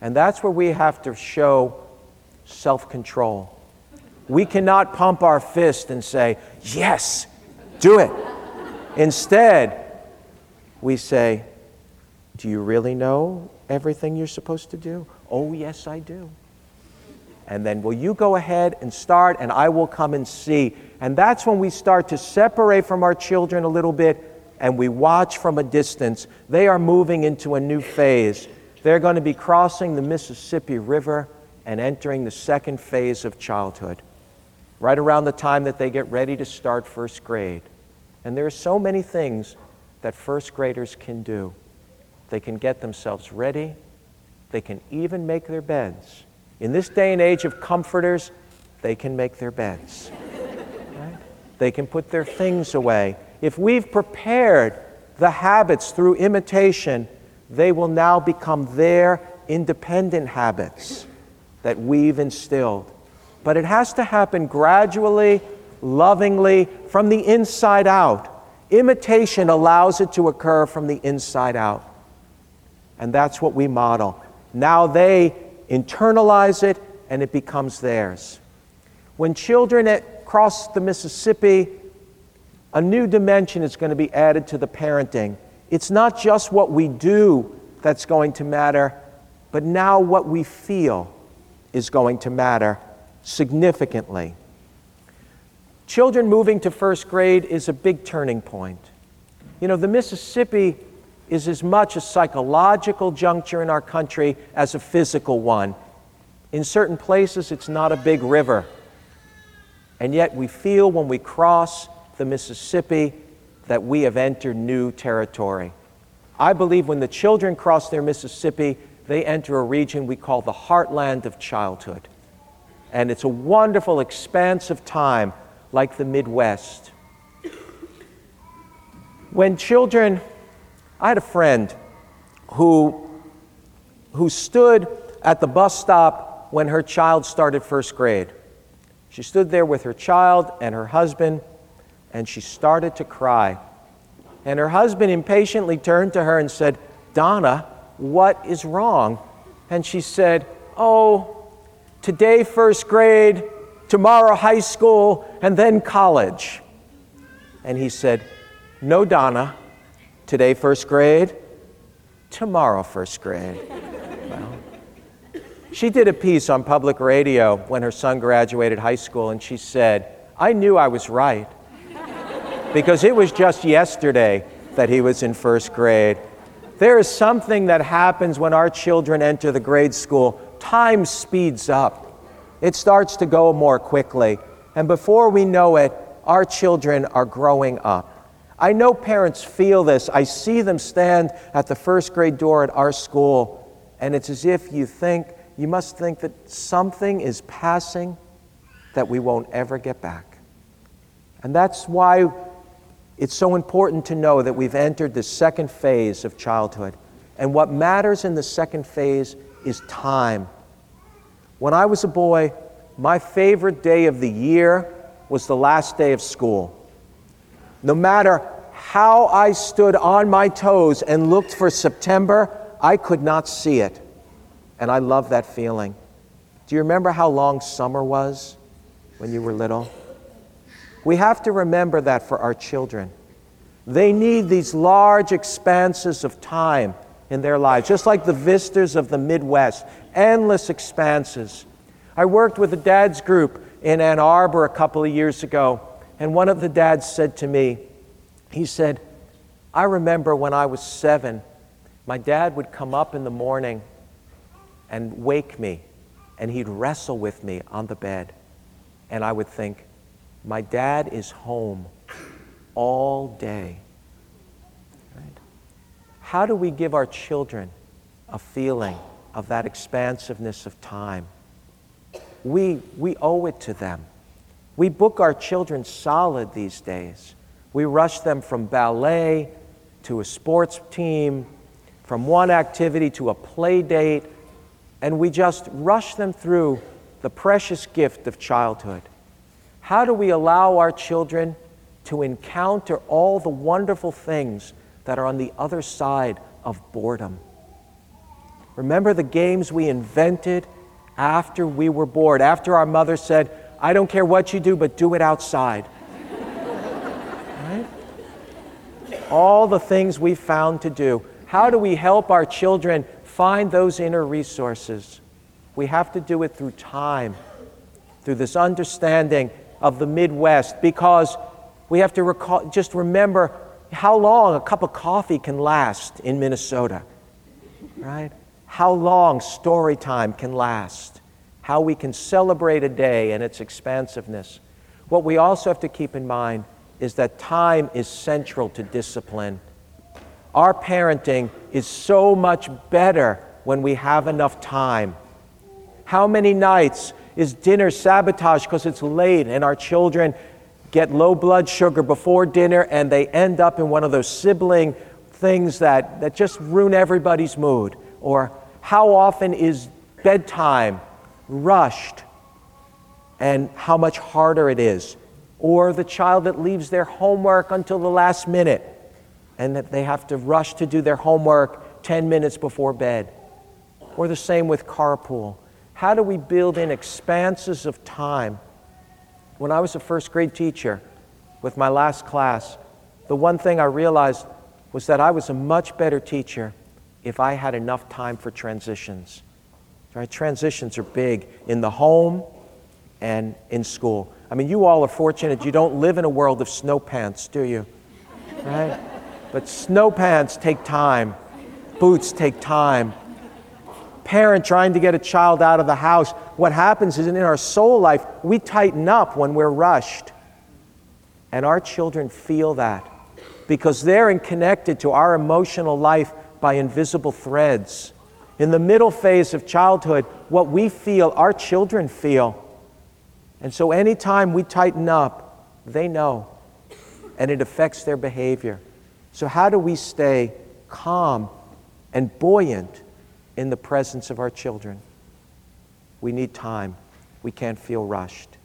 And that's where we have to show self control. We cannot pump our fist and say, Yes, do it. Instead, we say, Do you really know everything you're supposed to do? Oh, yes, I do. And then, will you go ahead and start, and I will come and see. And that's when we start to separate from our children a little bit and we watch from a distance. They are moving into a new phase. They're going to be crossing the Mississippi River and entering the second phase of childhood, right around the time that they get ready to start first grade. And there are so many things that first graders can do. They can get themselves ready, they can even make their beds. In this day and age of comforters, they can make their beds. Right? They can put their things away. If we've prepared the habits through imitation, they will now become their independent habits that we've instilled. But it has to happen gradually, lovingly, from the inside out. Imitation allows it to occur from the inside out. And that's what we model. Now they internalize it and it becomes theirs. When children cross the Mississippi, a new dimension is going to be added to the parenting. It's not just what we do that's going to matter, but now what we feel is going to matter significantly. Children moving to first grade is a big turning point. You know, the Mississippi is as much a psychological juncture in our country as a physical one. In certain places, it's not a big river. And yet, we feel when we cross the Mississippi that we have entered new territory. I believe when the children cross their Mississippi, they enter a region we call the heartland of childhood. And it's a wonderful, expanse of time like the Midwest. When children, I had a friend who, who stood at the bus stop when her child started first grade. She stood there with her child and her husband, and she started to cry. And her husband impatiently turned to her and said, Donna, what is wrong? And she said, Oh, today first grade, tomorrow high school, and then college. And he said, No, Donna, today first grade, tomorrow first grade. well, she did a piece on public radio when her son graduated high school, and she said, I knew I was right because it was just yesterday that he was in first grade. There is something that happens when our children enter the grade school. Time speeds up, it starts to go more quickly. And before we know it, our children are growing up. I know parents feel this. I see them stand at the first grade door at our school, and it's as if you think, you must think that something is passing that we won't ever get back. And that's why it's so important to know that we've entered the second phase of childhood. And what matters in the second phase is time. When I was a boy, my favorite day of the year was the last day of school. No matter how I stood on my toes and looked for September, I could not see it. And I love that feeling. Do you remember how long summer was when you were little? We have to remember that for our children. They need these large expanses of time in their lives, just like the vistas of the Midwest, endless expanses. I worked with a dad's group in Ann Arbor a couple of years ago, and one of the dads said to me, he said, I remember when I was seven, my dad would come up in the morning and wake me, and he'd wrestle with me on the bed. And I would think, my dad is home all day. Right? How do we give our children a feeling of that expansiveness of time? We, we owe it to them. We book our children solid these days. We rush them from ballet to a sports team, from one activity to a play date, and we just rush them through the precious gift of childhood. How do we allow our children to encounter all the wonderful things that are on the other side of boredom? Remember the games we invented after we were bored, after our mother said, I don't care what you do, but do it outside. All the things we found to do. How do we help our children find those inner resources? We have to do it through time, through this understanding of the Midwest, because we have to recall, just remember how long a cup of coffee can last in Minnesota, right? How long story time can last, how we can celebrate a day and its expansiveness. What we also have to keep in mind is that time is central to discipline. Our parenting is so much better when we have enough time. How many nights is dinner sabotage because it's late and our children get low blood sugar before dinner and they end up in one of those sibling things that, that just ruin everybody's mood? Or how often is bedtime rushed and how much harder it is? Or the child that leaves their homework until the last minute and that they have to rush to do their homework 10 minutes before bed. Or the same with carpool. How do we build in expanses of time? When I was a first grade teacher with my last class, the one thing I realized was that I was a much better teacher if I had enough time for transitions. Right? Transitions are big in the home and in school. I mean, you all are fortunate you don't live in a world of snow pants, do you? Right? But snow pants take time, boots take time, parent trying to get a child out of the house, what happens is in our soul life, we tighten up when we're rushed. And our children feel that because they're connected to our emotional life by invisible threads. In the middle phase of childhood, what we feel, our children feel. And so anytime we tighten up, they know, and it affects their behavior. So, how do we stay calm and buoyant in the presence of our children. We need time. We can't feel rushed.